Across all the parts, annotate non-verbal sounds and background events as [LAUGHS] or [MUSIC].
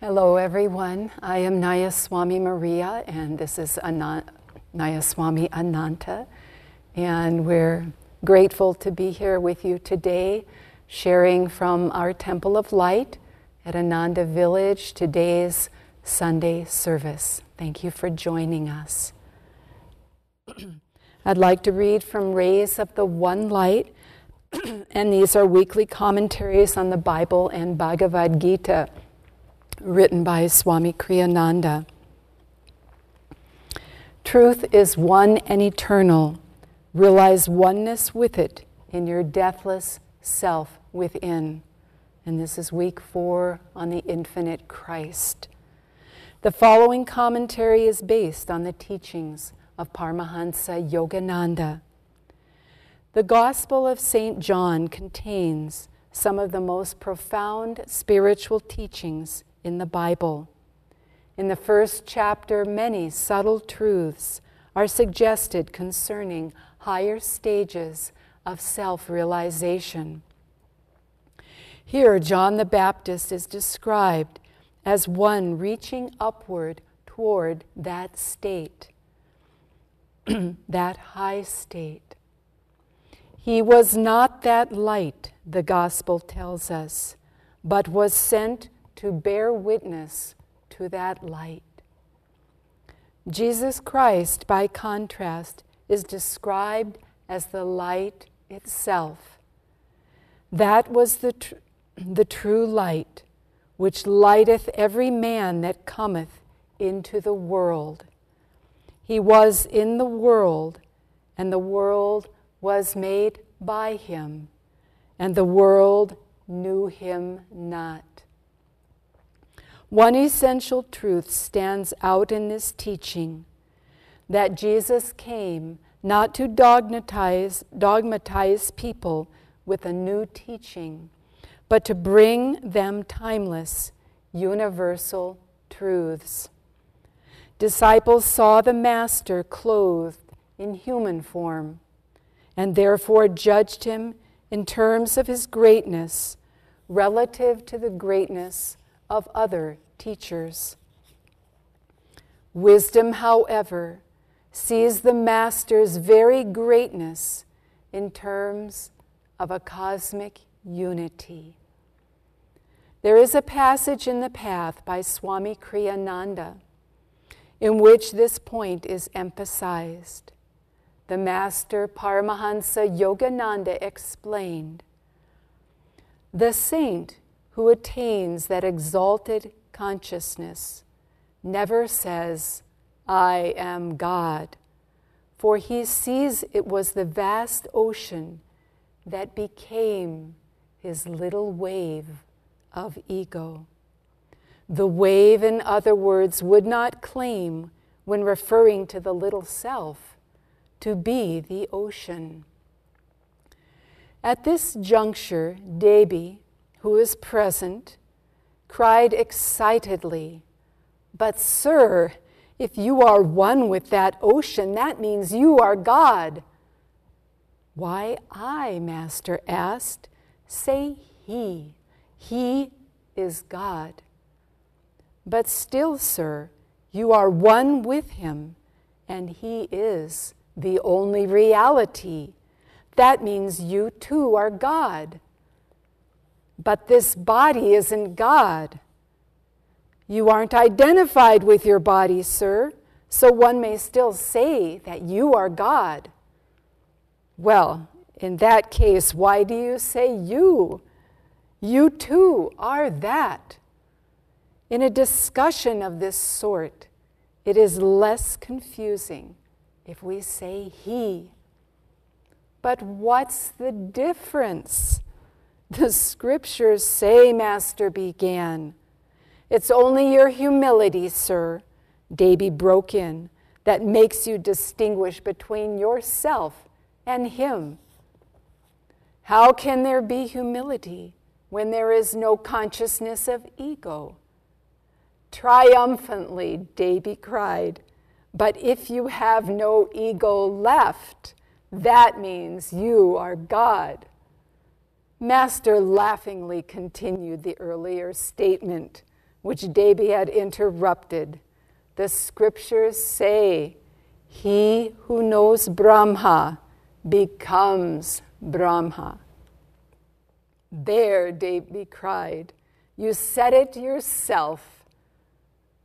Hello, everyone. I am Nayaswami Maria, and this is Anant- Nayaswami Ananta. And we're grateful to be here with you today, sharing from our Temple of Light at Ananda Village today's Sunday service. Thank you for joining us. [CLEARS THROAT] I'd like to read from Rays of the One Light, [CLEARS THROAT] and these are weekly commentaries on the Bible and Bhagavad Gita written by Swami Kriyananda. Truth is one and eternal. Realize oneness with it in your deathless self within. And this is week four on the infinite Christ. The following commentary is based on the teachings of Paramahansa Yogananda. The Gospel of St. John contains some of the most profound spiritual teachings in the Bible. In the first chapter, many subtle truths are suggested concerning higher stages of self realization. Here, John the Baptist is described as one reaching upward toward that state, [CLEARS THROAT] that high state. He was not that light, the gospel tells us, but was sent to bear witness to that light. Jesus Christ, by contrast, is described as the light itself. That was the, tr- the true light, which lighteth every man that cometh into the world. He was in the world, and the world was made by him, and the world knew him not. One essential truth stands out in this teaching that Jesus came not to dogmatize, dogmatize people with a new teaching, but to bring them timeless, universal truths. Disciples saw the Master clothed in human form and therefore judged him in terms of his greatness relative to the greatness of other teachers. Wisdom, however, sees the Master's very greatness in terms of a cosmic unity. There is a passage in the Path by Swami Kriyananda in which this point is emphasized. The Master Paramahansa Yogananda explained The saint who attains that exalted consciousness never says, I am God, for he sees it was the vast ocean that became his little wave of ego. The wave, in other words, would not claim, when referring to the little self, to be the ocean. At this juncture, Debi, who is present, cried excitedly, But, sir, if you are one with that ocean, that means you are God. Why, I, Master asked. Say He. He is God. But still, sir, you are one with Him, and He is the only reality. That means you too are God. But this body isn't God. You aren't identified with your body, sir, so one may still say that you are God. Well, in that case, why do you say you? You too are that. In a discussion of this sort, it is less confusing if we say he. But what's the difference? The scriptures say, Master began. It's only your humility, sir, Debi broke in, that makes you distinguish between yourself and him. How can there be humility when there is no consciousness of ego? Triumphantly, Debi cried, But if you have no ego left, that means you are God. Master laughingly continued the earlier statement, which Debi had interrupted. The scriptures say, He who knows Brahma becomes Brahma. There, Debi cried, You said it yourself.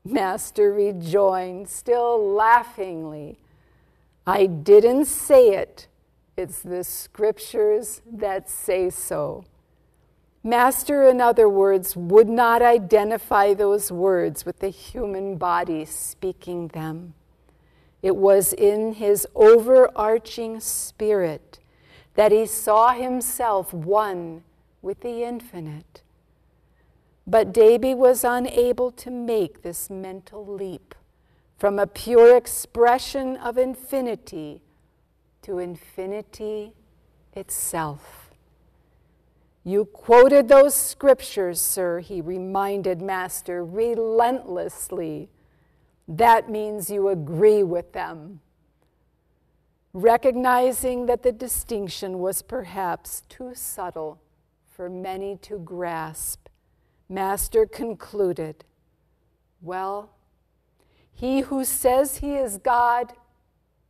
Master rejoined, still laughingly, I didn't say it. It's the scriptures that say so. Master, in other words, would not identify those words with the human body speaking them. It was in his overarching spirit that he saw himself one with the infinite. But Debi was unable to make this mental leap from a pure expression of infinity to infinity itself. You quoted those scriptures, sir, he reminded Master relentlessly. That means you agree with them. Recognizing that the distinction was perhaps too subtle for many to grasp, Master concluded Well, he who says he is God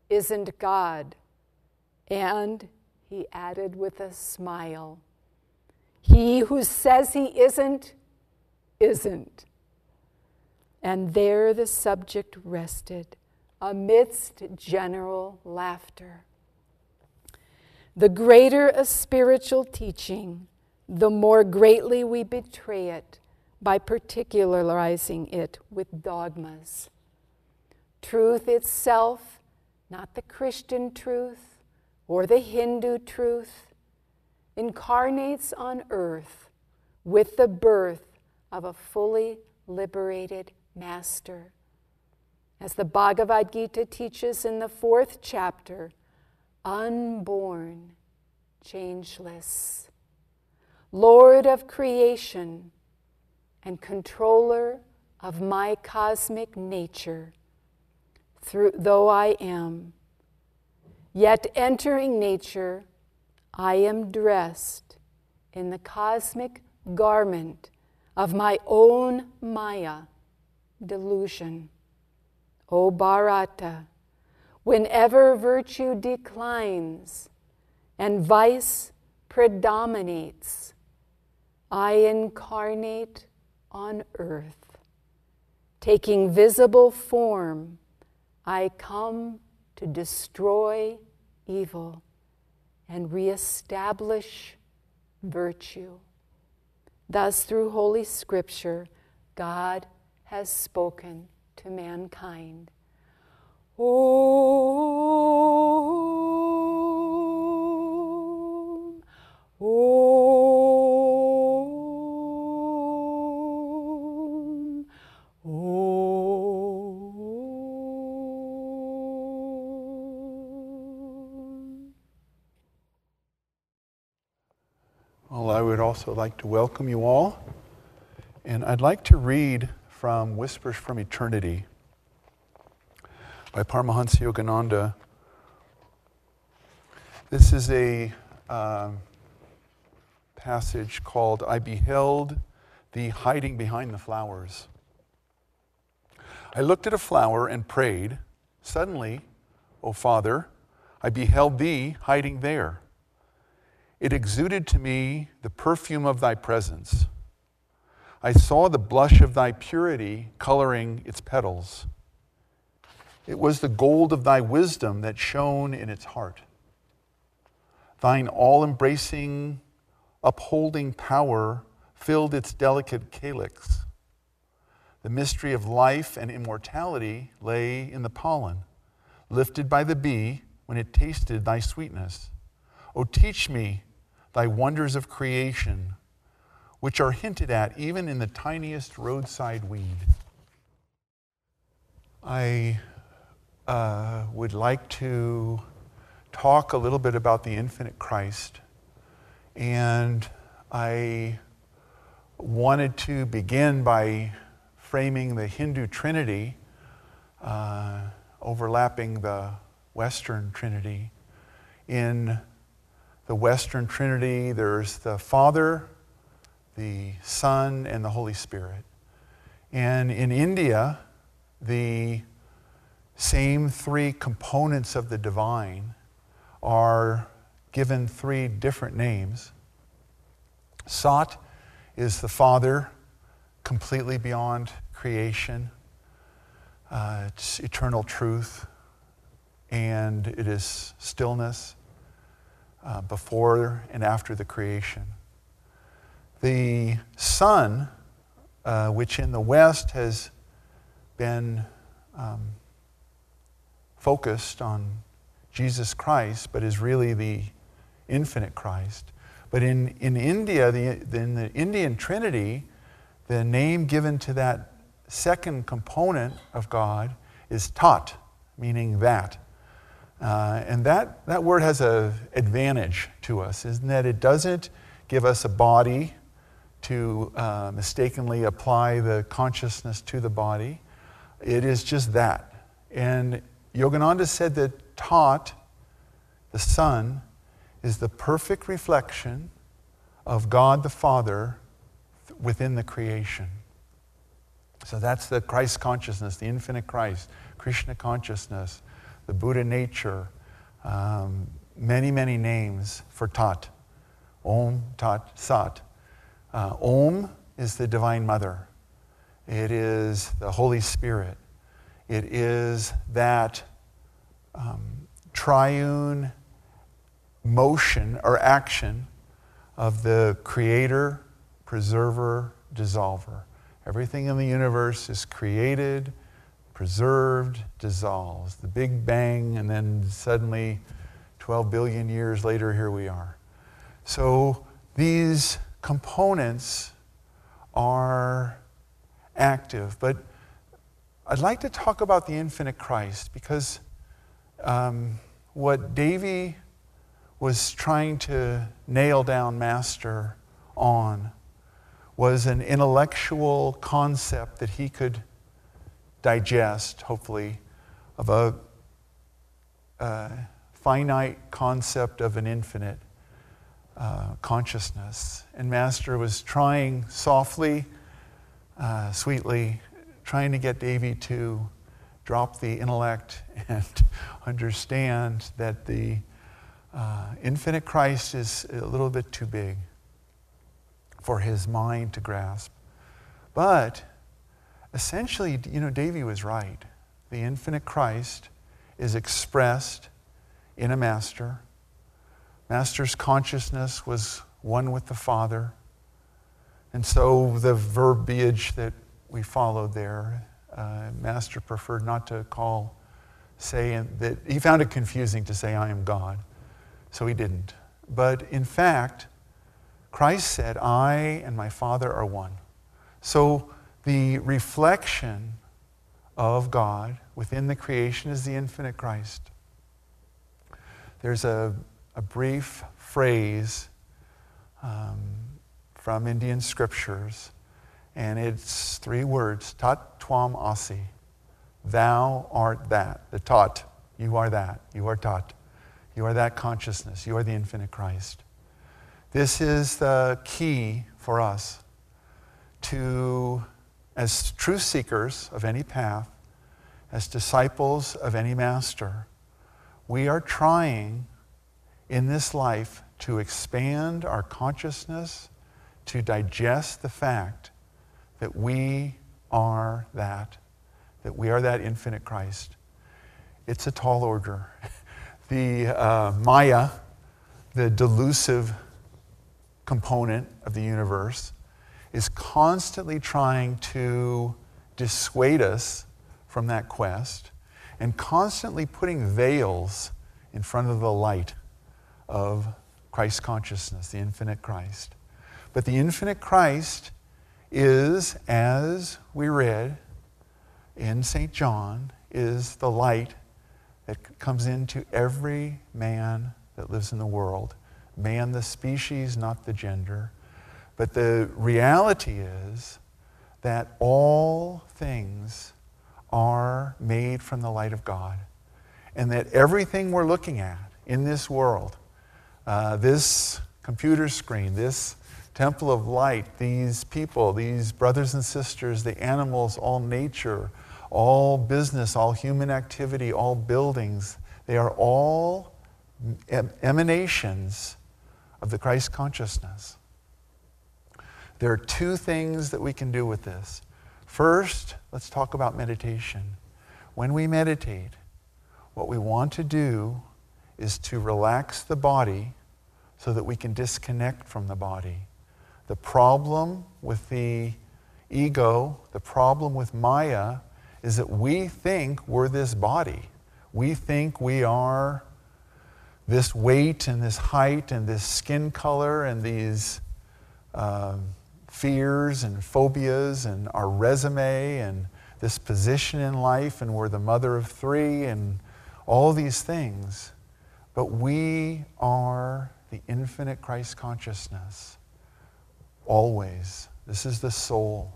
isn't God. And he added with a smile, He who says he isn't, isn't. And there the subject rested amidst general laughter. The greater a spiritual teaching, the more greatly we betray it by particularizing it with dogmas. Truth itself, not the Christian truth or the Hindu truth, incarnates on earth with the birth of a fully liberated master. As the Bhagavad Gita teaches in the fourth chapter, unborn, changeless, Lord of creation and controller of my cosmic nature, through, though I am. Yet entering nature, I am dressed in the cosmic garment of my own Maya delusion. O Bharata, whenever virtue declines and vice predominates, I incarnate on earth. Taking visible form, I come to destroy evil and reestablish virtue. Thus, through Holy Scripture, God has spoken to mankind. Om, also like to welcome you all. And I'd like to read from Whispers from Eternity by Paramahansa Yogananda. This is a um, passage called I Beheld Thee Hiding Behind the Flowers. I looked at a flower and prayed. Suddenly, O Father, I beheld Thee hiding there. It exuded to me the perfume of Thy presence. I saw the blush of thy purity coloring its petals. It was the gold of thy wisdom that shone in its heart. Thine all embracing, upholding power filled its delicate calyx. The mystery of life and immortality lay in the pollen, lifted by the bee when it tasted thy sweetness. O teach me thy wonders of creation which are hinted at even in the tiniest roadside weed. I uh, would like to talk a little bit about the infinite Christ, and I wanted to begin by framing the Hindu Trinity, uh, overlapping the Western Trinity. In the Western Trinity, there's the Father, the Son, and the Holy Spirit. And in India, the same three components of the divine are given three different names. Sat is the Father, completely beyond creation. Uh, it's eternal truth, and it is stillness uh, before and after the creation. The Son, uh, which in the West has been um, focused on Jesus Christ, but is really the infinite Christ. But in, in India, the, in the Indian Trinity, the name given to that second component of God is tat, meaning that. Uh, and that, that word has an advantage to us, isn't that it doesn't give us a body to uh, mistakenly apply the consciousness to the body. It is just that. And Yogananda said that Tat, the Son, is the perfect reflection of God the Father within the creation. So that's the Christ consciousness, the infinite Christ, Krishna consciousness, the Buddha nature, um, many, many names for Tat. Om, Tat, Sat. Uh, Om is the Divine Mother. It is the Holy Spirit. It is that um, triune motion or action of the creator, preserver, dissolver. Everything in the universe is created, preserved, dissolves. The Big Bang, and then suddenly, 12 billion years later, here we are. So these components are active. But I'd like to talk about the infinite Christ because um, what Debi was trying to nail down Master on was an intellectual concept that he could digest, hopefully, of a, a finite concept of an infinite uh, consciousness. And Master was trying softly, uh, sweetly, trying to get Debi to drop the intellect [LAUGHS] and understand that the uh, infinite Christ is a little bit too big for his mind to grasp. But essentially, you know, Debi was right. The infinite Christ is expressed in a master. Master's consciousness was one with the Father. And so the verbiage that we followed there, uh, Master preferred not to call, say that he found it confusing to say, I am God. So he didn't. But in fact, Christ said, I and my Father are one. So the reflection of God within the creation is the infinite Christ. There's a, a brief phrase um, from Indian scriptures, and it's three words Tat Twam Asi. Thou art that. The Tat. You are that. You are Tat. You are that consciousness. You are the infinite Christ. This is the key for us to, as truth seekers of any path, as disciples of any master, we are trying in this life to expand our consciousness, to digest the fact that we are that, that we are that infinite Christ. It's a tall order. [LAUGHS] the uh, Maya, the delusive component of the universe, is constantly trying to dissuade us from that quest and constantly putting veils in front of the light of Christ consciousness, the infinite Christ. But the infinite Christ is, as we read in St. John, is the light that comes into every man that lives in the world man, the species, not the gender. But the reality is that all things are made from the light of God. And that everything we're looking at in this world, uh, this computer screen, this temple of light, these people, these brothers and sisters, the animals, all nature, all business, all human activity, all buildings, they are all emanations of the Christ consciousness. There are two things that we can do with this. First, let's talk about meditation. When we meditate, what we want to do is to relax the body so that we can disconnect from the body. The problem with the ego, the problem with Maya, is that we think we're this body. We think we are this weight and this height and this skin color and these uh, fears and phobias and our resume and this position in life and we're the mother of three and all these things. But we are the infinite Christ consciousness. Always. This is the soul.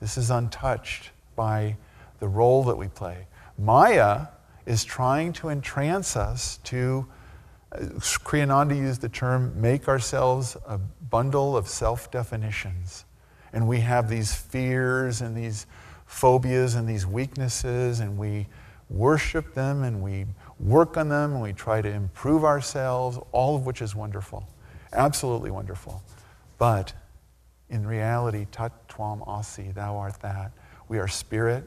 This is untouched by the role that we play. Maya is trying to entrance us to, Kriyananda used the term, make ourselves a bundle of self definitions. And we have these fears and these phobias and these weaknesses, and we worship them and we work on them and we try to improve ourselves, all of which is wonderful. Absolutely wonderful. But in reality, tat tvam asi, thou art that. We are spirit,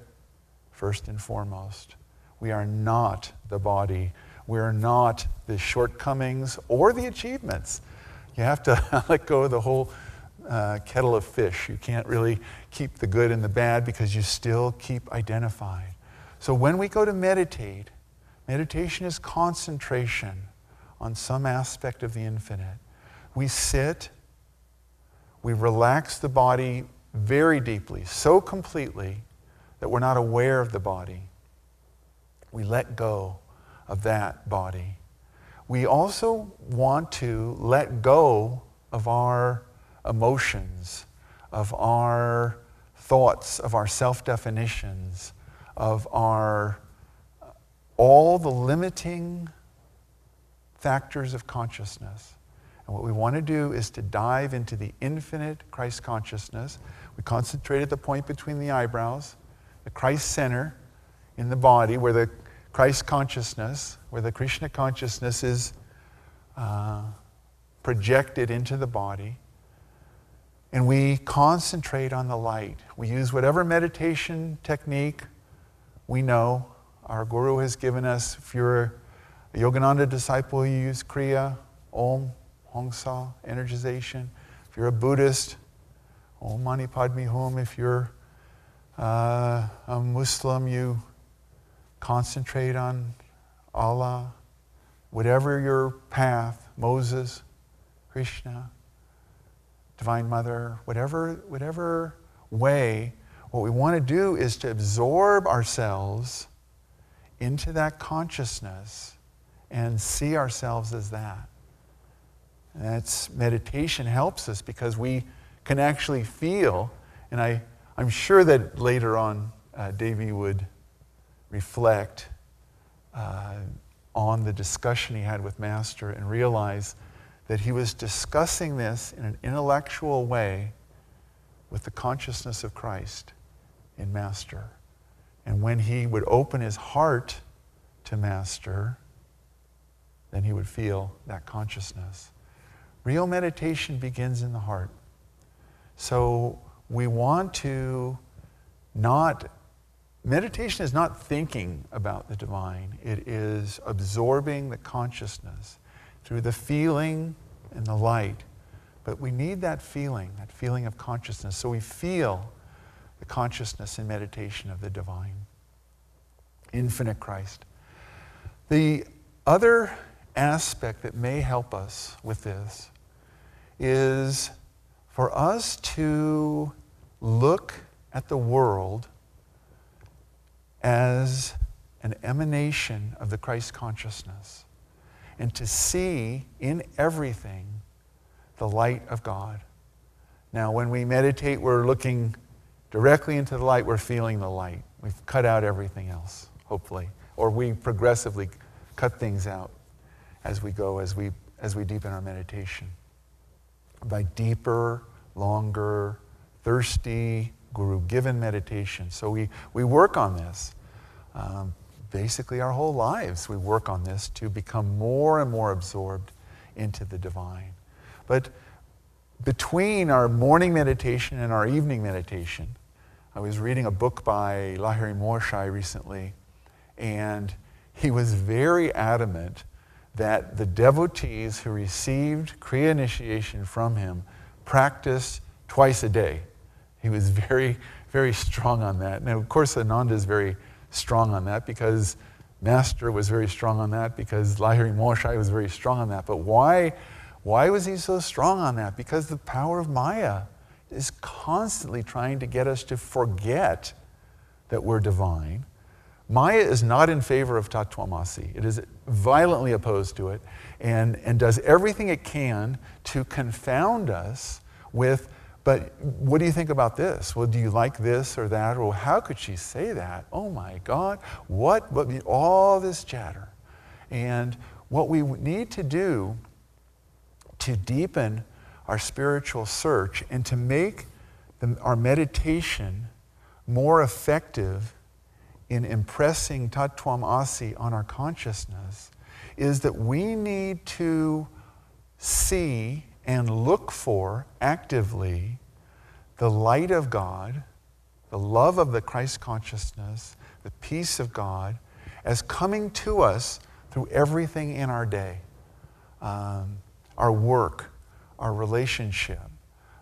first and foremost. We are not the body. We are not the shortcomings or the achievements. You have to [LAUGHS] let go of the whole uh, kettle of fish. You can't really keep the good and the bad because you still keep identified. So when we go to meditate, meditation is concentration on some aspect of the infinite. We sit, we relax the body very deeply, so completely that we're not aware of the body. We let go of that body. We also want to let go of our emotions, of our thoughts, of our self definitions, of our uh, all the limiting factors of consciousness. And what we want to do is to dive into the infinite Christ consciousness. We concentrate at the point between the eyebrows, the Christ center in the body, where the Christ consciousness, where the Krishna consciousness is uh, projected into the body. And we concentrate on the light. We use whatever meditation technique we know our Guru has given us. If you're a Yogananda disciple, you use Kriya, Om, Hong-Sau, energization. If you're a Buddhist, Om Mani Padme Hum. If you're uh, a Muslim, you concentrate on Allah. Whatever your path, Moses, Krishna, Divine Mother, whatever, whatever way, what we want to do is to absorb ourselves into that consciousness and see ourselves as that. And that's meditation helps us because we can actually feel, and I, I'm sure that later on uh, Debi would reflect uh, on the discussion he had with Master and realize that he was discussing this in an intellectual way with the consciousness of Christ in Master. And when he would open his heart to Master, then he would feel that consciousness. Real meditation begins in the heart. So we want to not, meditation is not thinking about the divine, it is absorbing the consciousness through the feeling and the light. But we need that feeling, that feeling of consciousness, so we feel the consciousness and meditation of the divine, infinite Christ. The other aspect that may help us with this is for us to look at the world as an emanation of the Christ consciousness and to see in everything the light of God. Now, when we meditate, we're looking directly into the light, we're feeling the light. We've cut out everything else, hopefully. Or we progressively cut things out as we go, as we, as we deepen our meditation. By deeper longer, thirsty, guru given meditation. So we, we work on this. Um, basically, our whole lives, we work on this to become more and more absorbed into the divine. But between our morning meditation and our evening meditation, I was reading a book by Lahiri Mahasaya recently, and he was very adamant that the devotees who received Kriya initiation from him practiced twice a day. He was very, very strong on that. Now, of course, Ananda is very strong on that because Master was very strong on that, because Lahiri Mahasaya was very strong on that. But why, why was he so strong on that? Because the power of Maya is constantly trying to get us to forget that we're divine. Maya is not in favor of Tattvamasi. It is violently opposed to it and, and does everything it can to confound us with but what do you think about this? Well, do you like this or that? Or how could she say that? Oh my God, what? What? All this chatter. And what we need to do to deepen our spiritual search and to make the, our meditation more effective in impressing Tattvam Asi on our consciousness is that we need to see and look for actively the light of God, the love of the Christ consciousness, the peace of God as coming to us through everything in our day um, our work, our relationship.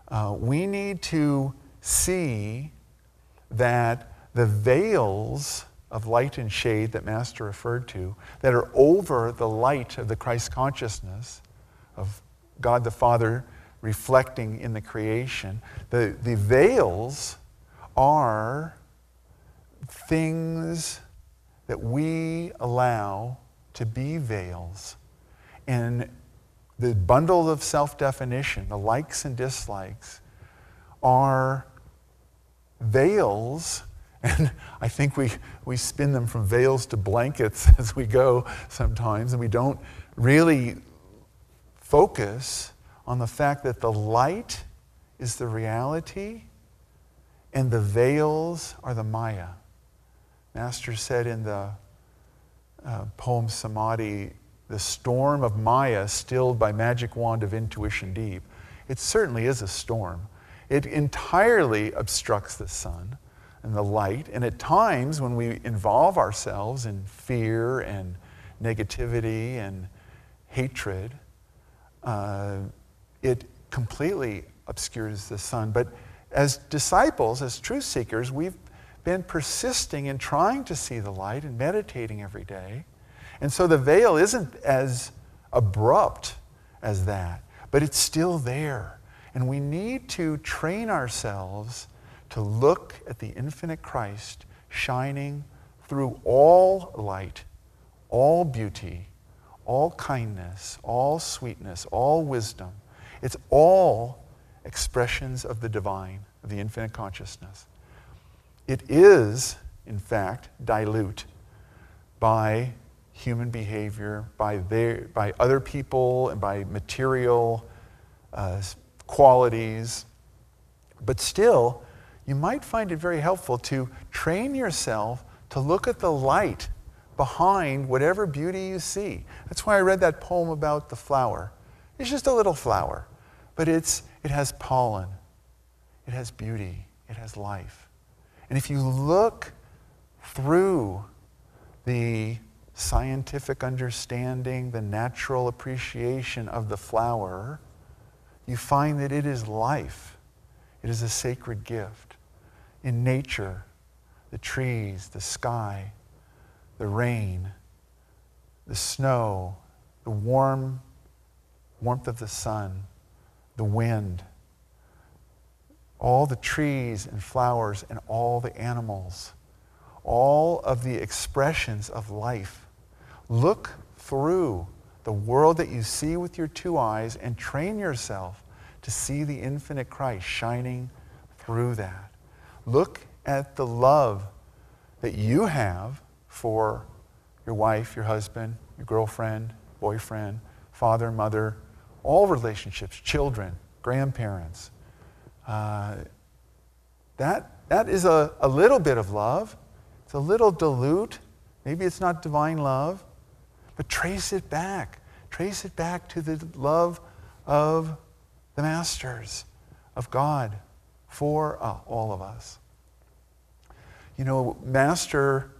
Uh, we need to see that the veils of light and shade that Master referred to, that are over the light of the Christ consciousness, of God the Father reflecting in the creation. The, the veils are things that we allow to be veils. And the bundle of self definition, the likes and dislikes, are veils. [LAUGHS] And I think we, we spin them from veils to blankets [LAUGHS] as we go sometimes, and we don't really focus on the fact that the light is the reality and the veils are the Maya. Master said in the uh, poem Samadhi, the storm of Maya stilled by magic wand of intuition deep. It certainly is a storm. It entirely obstructs the sun and the light, and at times when we involve ourselves in fear and negativity and hatred, uh, it completely obscures the sun. But as disciples, as truth seekers, we've been persisting in trying to see the light and meditating every day. And so the veil isn't as abrupt as that, but it's still there. And we need to train ourselves to look at the infinite Christ shining through all light, all beauty, all kindness, all sweetness, all wisdom. It's all expressions of the divine, of the infinite consciousness. It is, in fact, dilute by human behavior, by, their, by other people, and by material uh, qualities. But still, you might find it very helpful to train yourself to look at the light behind whatever beauty you see. That's why I read that poem about the flower. It's just a little flower, but it's, it has pollen, it has beauty, it has life. And if you look through the scientific understanding, the natural appreciation of the flower, you find that it is life. It is a sacred gift. In nature, the trees, the sky, the rain, the snow, the warm warmth of the sun, the wind, all the trees and flowers and all the animals, all of the expressions of life. Look through the world that you see with your two eyes and train yourself to see the infinite Christ shining through that. Look at the love that you have for your wife, your husband, your girlfriend, boyfriend, father, mother, all relationships, children, grandparents, Uh, that, that is a, a little bit of love. It's a little dilute. Maybe it's not divine love, but trace it back. Trace it back to the love of the masters, of God for uh, all of us. You know, Master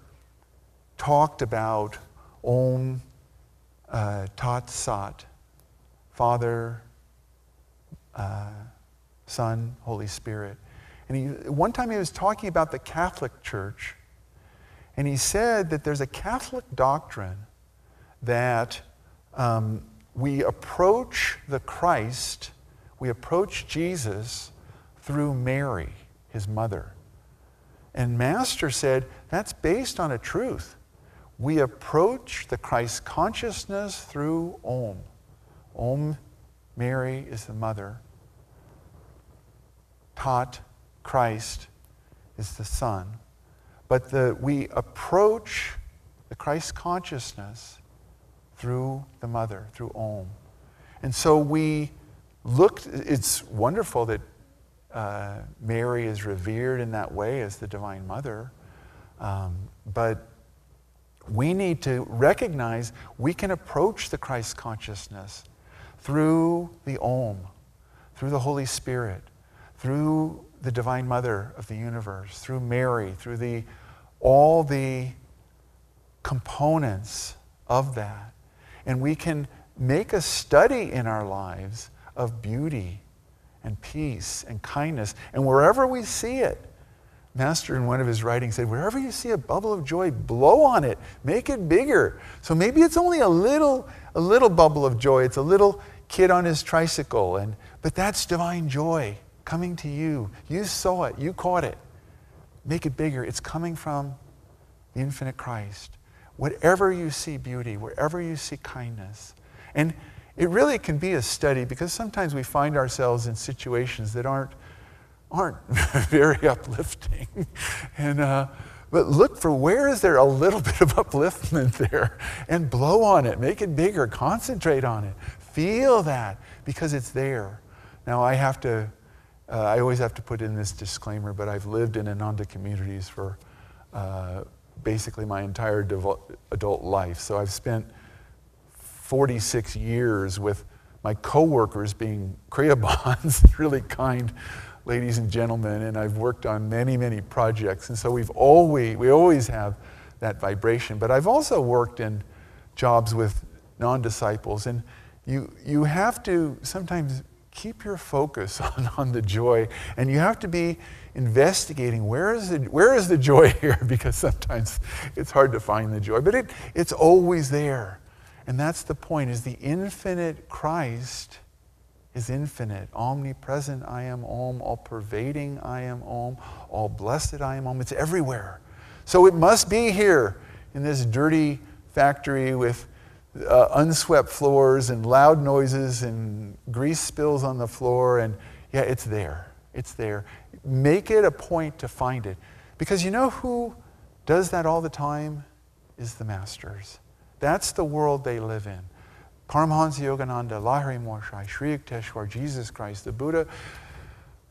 talked about Om uh, Tat Sat, Father, uh, Son, Holy Spirit. And he, one time he was talking about the Catholic Church, and he said that there's a Catholic doctrine that um, we approach the Christ, we approach Jesus through Mary, his mother. And Master said that's based on a truth. We approach the Christ consciousness through Om. Om, Mary is the mother. Tat, Christ is the Son. But the, we approach the Christ consciousness through the mother, through Om. And so we look, it's wonderful that uh, Mary is revered in that way as the Divine Mother. Um, but we need to recognize we can approach the Christ consciousness through the Om, through the Holy Spirit, through the Divine Mother of the universe, through Mary, through the, all the components of that. And we can make a study in our lives of beauty and peace and kindness. And wherever we see it, Master in one of his writings said, wherever you see a bubble of joy, blow on it, make it bigger. So maybe it's only a little, a little bubble of joy. It's a little kid on his tricycle, and but that's divine joy coming to you. You saw it, you caught it. Make it bigger. It's coming from the infinite Christ. Whatever you see beauty, wherever you see kindness. And it really can be a study because sometimes we find ourselves in situations that aren't, aren't [LAUGHS] very uplifting. [LAUGHS] and, uh, but look for where is there a little [LAUGHS] bit of upliftment there and blow on it, make it bigger, concentrate on it, feel that because it's there. Now, I have to, uh, I always have to put in this disclaimer, but I've lived in Ananda communities for uh, basically my entire devo- adult life. So I've spent 46 years with my coworkers being Kriyabans, really kind ladies and gentlemen, and I've worked on many, many projects. And so we've always, we always have that vibration. But I've also worked in jobs with non-disciples, and you, you have to sometimes keep your focus [LAUGHS] on, on the joy, and you have to be investigating where is, the, where is the joy [LAUGHS] here, because sometimes it's hard to find the joy, but it, it's always there. And that's the point, is the infinite Christ is infinite, omnipresent I am Om, all pervading I am Om, all blessed I am Om. It's everywhere. So it must be here in this dirty factory with uh, unswept floors and loud noises and grease spills on the floor. And yeah, it's there. It's there. Make it a point to find it. Because you know who does that all the time? Is the masters. That's the world they live in. Paramahansa Yogananda, Lahiri Mahasaya, Sri Yukteswar, Jesus Christ, the Buddha,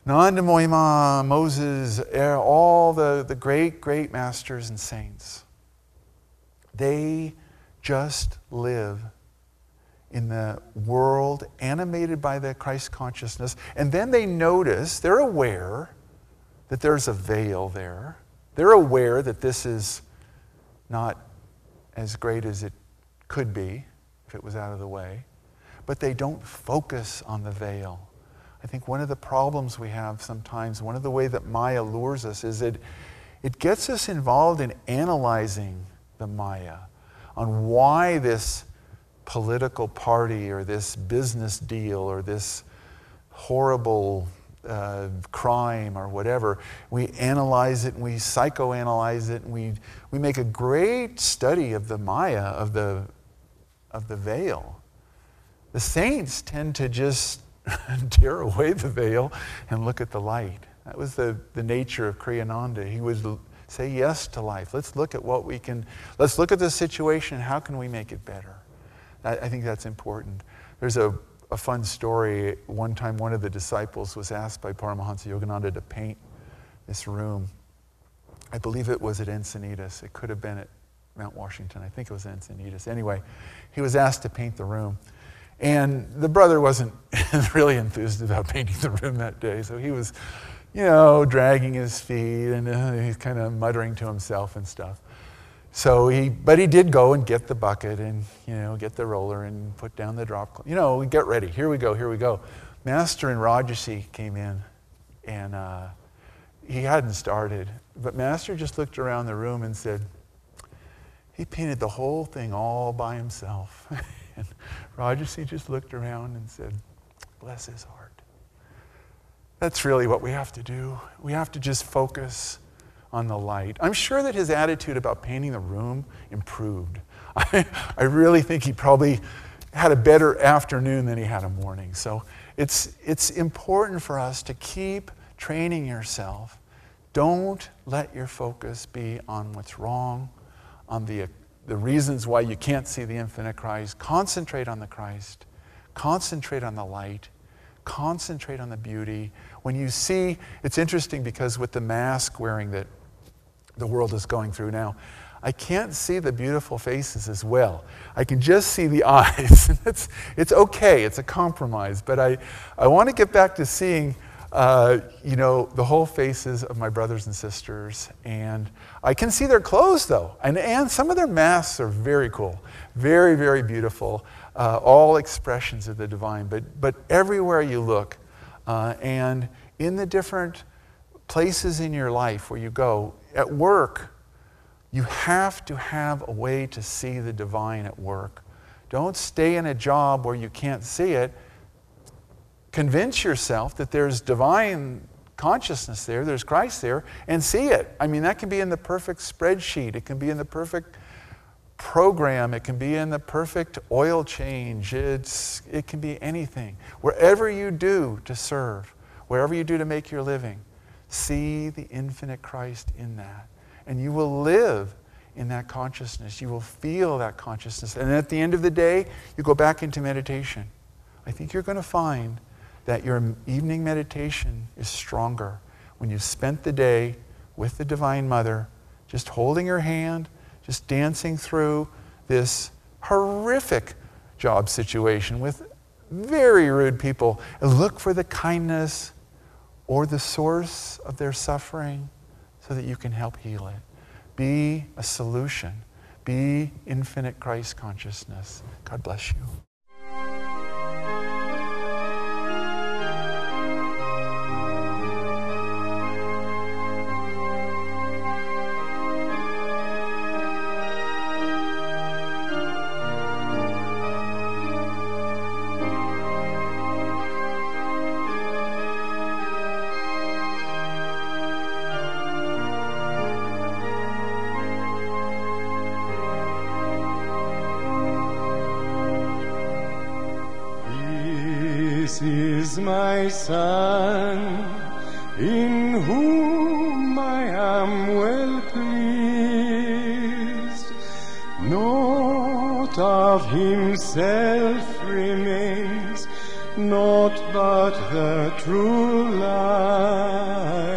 Anandamoyi Ma, Moses, all the, the great, great masters and saints. They just live in the world animated by the Christ consciousness. And then they notice, they're aware that there's a veil there. They're aware that this is not as great as it could be if it was out of the way, but they don't focus on the veil. I think one of the problems we have sometimes, one of the way that Maya lures us is it, it gets us involved in analyzing the Maya, on why this political party or this business deal or this horrible uh, crime or whatever. We analyze it and we psychoanalyze it and we, we make a great study of the Maya, of the, of the veil. The saints tend to just [LAUGHS] tear away the veil and look at the light. That was the, the nature of Kriyananda. He would say yes to life. Let's look at what we can, let's look at the situation. How can we make it better? I, I think that's important. There's a, a fun story. One time, one of the disciples was asked by Paramahansa Yogananda to paint this room. I believe it was at Encinitas. It could have been at Mount Washington. I think it was Encinitas. Anyway, he was asked to paint the room. And the brother wasn't [LAUGHS] really enthused about painting the room that day, so he was, you know, dragging his feet and uh, he's kind of muttering to himself and stuff. So he, but he did go and get the bucket and, you know, get the roller and put down the drop. You know, get ready. Here we go, here we go. Master and Rajarsi came in and uh, he hadn't started. But Master just looked around the room and said, he painted the whole thing all by himself. [LAUGHS] and Rajarsi just looked around and said, bless his heart. That's really what we have to do. We have to just focus on the light. I'm sure that his attitude about painting the room improved. [LAUGHS] I, I really think he probably had a better afternoon than he had a morning. So it's, it's important for us to keep training yourself. Don't let your focus be on what's wrong, on the, the reasons why you can't see the infinite Christ. Concentrate on the Christ. Concentrate on the light. Concentrate on the beauty. When you see, it's interesting because with the mask wearing that the world is going through now, I can't see the beautiful faces as well. I can just see the [LAUGHS] eyes. it's, it's okay, it's a compromise, but I, I want to get back to seeing uh, you know, the whole faces of my brothers and sisters. And I can see their clothes, though. And, and some of their masks are very cool, very, very beautiful, uh, all expressions of the divine. But, but everywhere you look, uh, and in the different places in your life where you go, at work, you have to have a way to see the divine at work. Don't stay in a job where you can't see it convince yourself that there's divine consciousness there, there's Christ there, and see it. I mean, that can be in the perfect spreadsheet, it can be in the perfect program, it can be in the perfect oil change, it's, it can be anything. Wherever you do to serve, wherever you do to make your living, see the infinite Christ in that. And you will live in that consciousness. You will feel that consciousness. And at the end of the day, you go back into meditation. I think you're going to find that your evening meditation is stronger when you've spent the day with the Divine Mother, just holding her hand, just dancing through this horrific job situation with very rude people, and look for the kindness or the source of their suffering so that you can help heal it. Be a solution. Be infinite Christ consciousness. God bless you. My Son, in whom I am well pleased. Naught of himself remains, naught but the true light.